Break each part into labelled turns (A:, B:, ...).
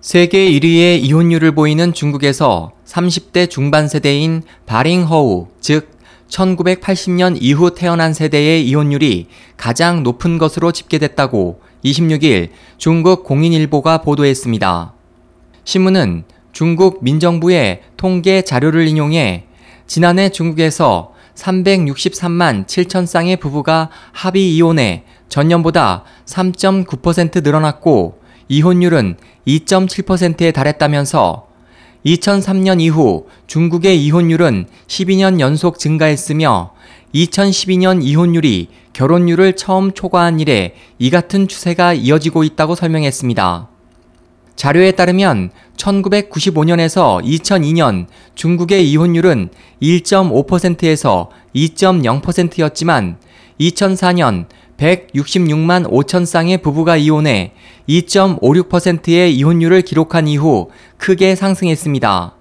A: 세계 1위의 이혼율을 보이는 중국에서 30대 중반 세대인 바링허우, 즉 1980년 이후 태어난 세대의 이혼율이 가장 높은 것으로 집계됐다고 26일 중국 공인일보가 보도했습니다. 신문은 중국 민정부의 통계 자료를 인용해 지난해 중국에서 363만 7천 쌍의 부부가 합의 이혼해 전년보다 3.9% 늘어났고 이혼율은 2.7%에 달했다면서 2003년 이후 중국의 이혼율은 12년 연속 증가했으며 2012년 이혼율이 결혼율을 처음 초과한 이래 이 같은 추세가 이어지고 있다고 설명했습니다. 자료에 따르면 1995년에서 2002년 중국의 이혼율은 1.5%에서 2.0%였지만 2004년 166만 5천 쌍의 부부가 이혼해 2.56%의 이혼율을 기록한 이후 크게 상승했습니다.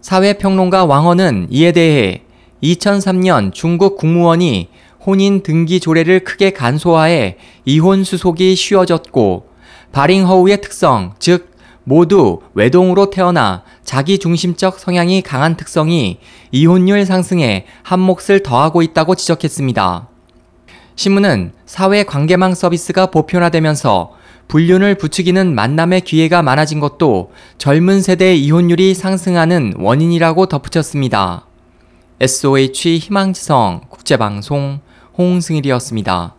A: 사회평론가 왕언은 이에 대해 2003년 중국 국무원이 혼인 등기 조례를 크게 간소화해 이혼 수속이 쉬워졌고 바링허우의 특성, 즉 모두 외동으로 태어나 자기 중심적 성향이 강한 특성이 이혼율 상승에 한 몫을 더하고 있다고 지적했습니다. 신문은 사회 관계망 서비스가 보편화되면서 불륜을 부추기는 만남의 기회가 많아진 것도 젊은 세대의 이혼율이 상승하는 원인이라고 덧붙였습니다. SOH 희망지성 국제방송 홍승일이었습니다.